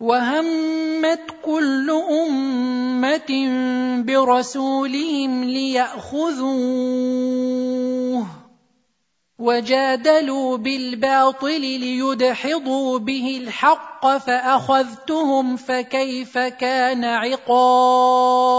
وهمت كل امه برسولهم لياخذوه وجادلوا بالباطل ليدحضوا به الحق فاخذتهم فكيف كان عقاب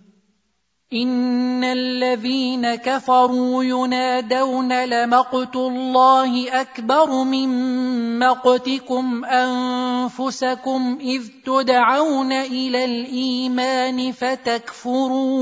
ان الذين كفروا ينادون لمقت الله اكبر من مقتكم انفسكم اذ تدعون إلى الايمان فتكفرون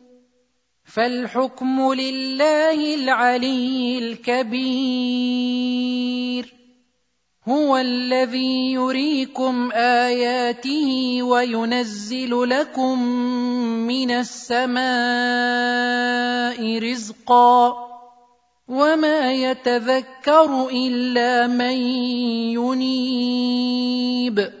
فالحكم لله العلي الكبير. هو الذي يريكم آياته وينزل لكم من السماء رزقا وما يتذكر إلا من ينيب.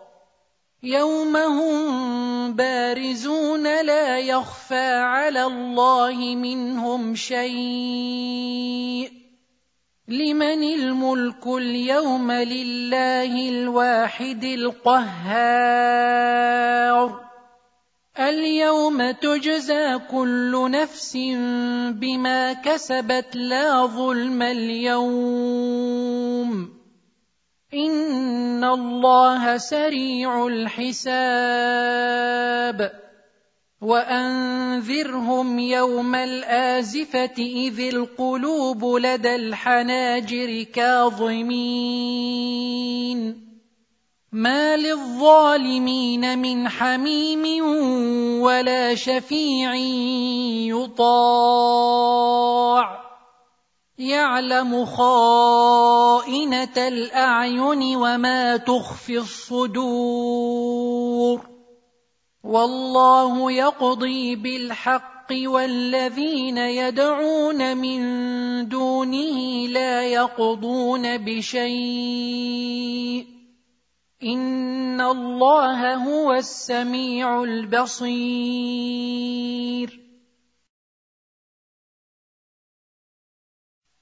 يوم هم بارزون لا يخفى على الله منهم شيء لمن الملك اليوم لله الواحد القهار اليوم تجزى كل نفس بما كسبت لا ظلم اليوم ان الله سريع الحساب وانذرهم يوم الازفه اذ القلوب لدى الحناجر كاظمين ما للظالمين من حميم ولا شفيع يطاع يعلم خائنة الأعين وما تخفي الصدور والله يقضي بالحق والذين يدعون من دونه لا يقضون بشيء إن الله هو السميع البصير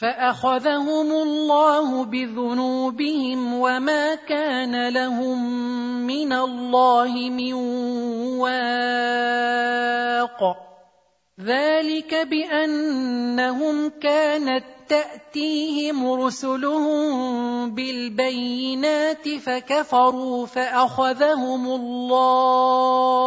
فأخذهم الله بذنوبهم وما كان لهم من الله من واق. ذلك بأنهم كانت تأتيهم رسلهم بالبينات فكفروا فأخذهم الله.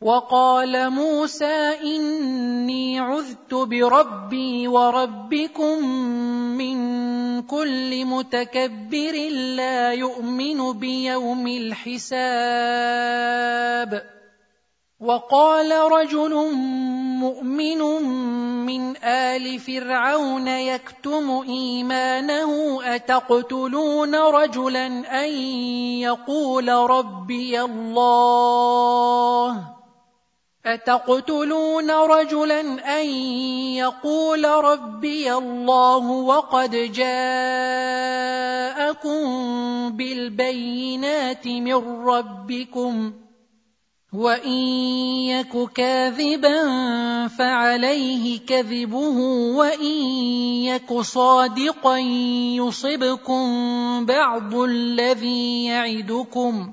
وقال موسى إني عذت بربي وربكم من كل متكبر لا يؤمن بيوم الحساب. وقال رجل مؤمن من آل فرعون يكتم إيمانه أتقتلون رجلا أن يقول ربي الله؟ اتقتلون رجلا ان يقول ربي الله وقد جاءكم بالبينات من ربكم وان يك كاذبا فعليه كذبه وان يك صادقا يصبكم بعض الذي يعدكم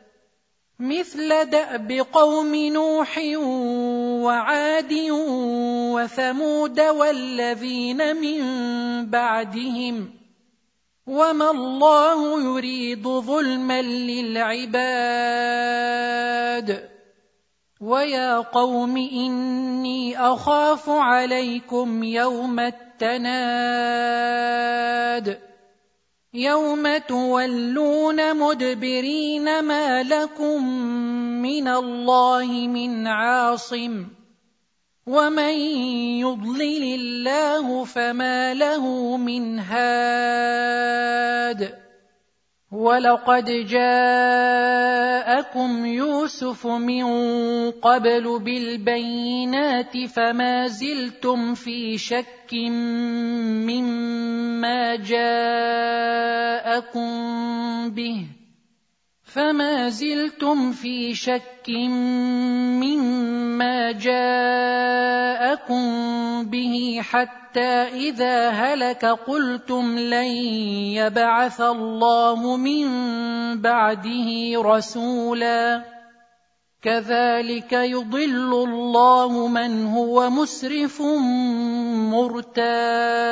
مثل دأب قوم نوح وعاد وثمود والذين من بعدهم وما الله يريد ظلما للعباد ويا قوم إني أخاف عليكم يوم التناد يوم تولون مدبرين ما لكم من الله من عاصم ومن يضلل الله فما له من هاد ولقد جاءكم يوسف من قبل بالبينات فما زلتم في شك مما جاءكم به فما زلتم في شك مما جاءكم به حتى اذا هلك قلتم لن يبعث الله من بعده رسولا كذلك يضل الله من هو مسرف مرتاب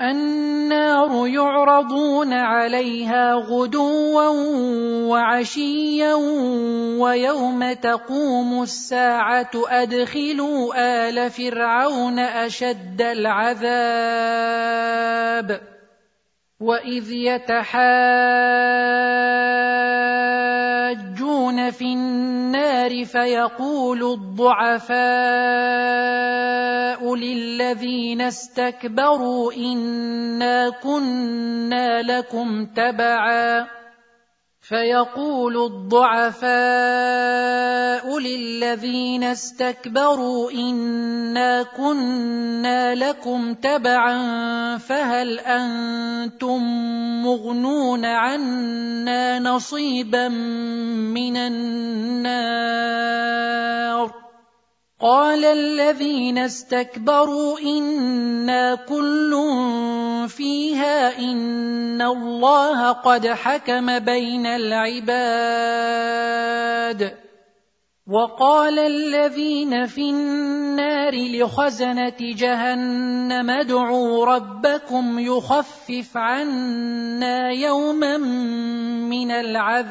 النار يعرضون عليها غدوا وعشيا ويوم تقوم الساعة أدخلوا آل فرعون أشد العذاب وإذ يتحاجون في النار فيقول الضعفاء للذين استكبروا إنا كنا لكم تبعا فيقول الضعفاء للذين استكبروا إنا كنا لكم تبعا فهل أنتم مغنون عنا نصيبا من النار؟ قال الذين استكبروا إنا كل فيها ان الله قد حكم بين العباد وقال الذين في النار لخزنه جهنم ادعوا ربكم يخفف عنا يوما من العذاب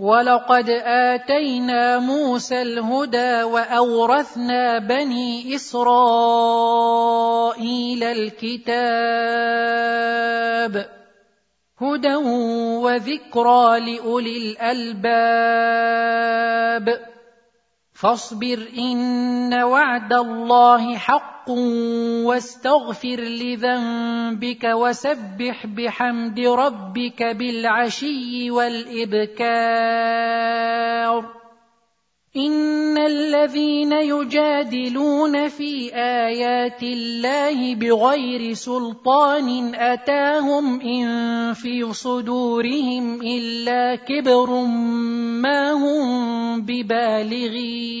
ولقد اتينا موسى الهدى واورثنا بني اسرائيل الكتاب هدى وذكرى لاولي الالباب فاصبر ان وعد الله حق واستغفر لذنبك وسبح بحمد ربك بالعشي والإبكار. إن الذين يجادلون في آيات الله بغير سلطان أتاهم إن في صدورهم إلا كبر ما هم ببالغيه.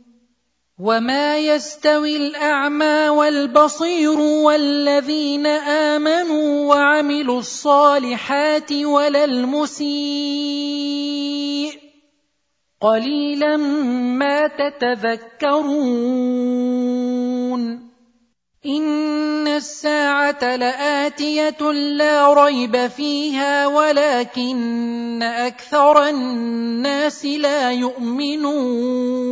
وما يستوي الاعمى والبصير والذين امنوا وعملوا الصالحات ولا المسيء قليلا ما تتذكرون ان الساعة لاتيه لا ريب فيها ولكن أكثر الناس لا يؤمنون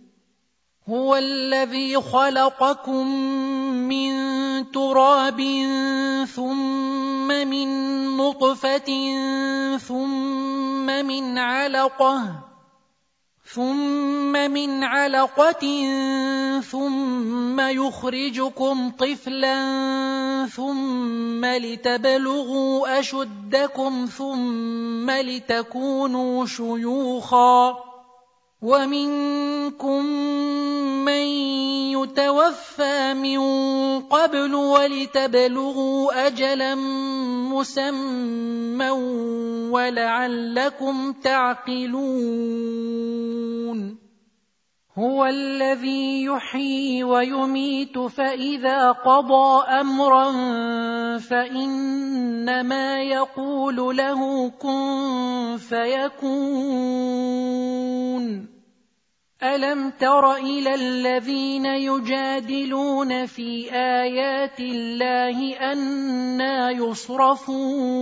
هو الذي خلقكم من تراب ثم من نطفة ثم من علقة ثم من علقة ثم يخرجكم طفلا ثم لتبلغوا أشدكم ثم لتكونوا شيوخا ومنكم من يتوفى من قبل ولتبلغوا اجلا مسمى ولعلكم تعقلون هو الذي يحيي ويميت فإذا قضى أمرا فإنما يقول له كن فيكون. ألم تر إلى الذين يجادلون في آيات الله أنا يصرفون؟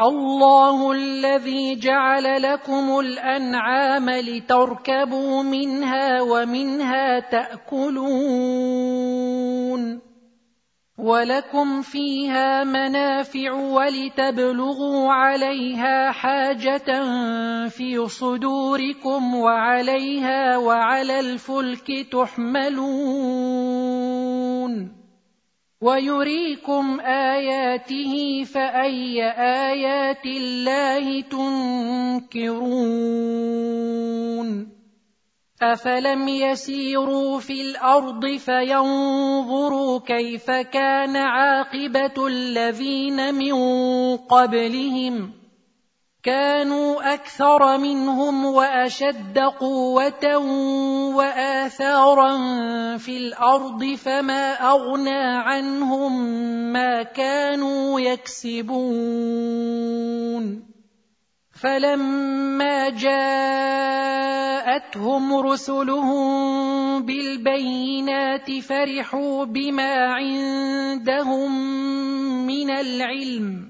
الله الذي جعل لكم الأنعام لتركبوا منها ومنها تأكلون ولكم فيها منافع ولتبلغوا عليها حاجة في صدوركم وعليها وعلى الفلك تحملون ويريكم اياته فاي ايات الله تنكرون افلم يسيروا في الأرض فينظروا كيف كان عاقبه الذين من قبلهم كانوا أكثر منهم وأشد قوة وآثارا في الأرض فما أغنى عنهم ما كانوا يكسبون. فلما جاءتهم رسلهم بالبينات فرحوا بما عندهم من العلم.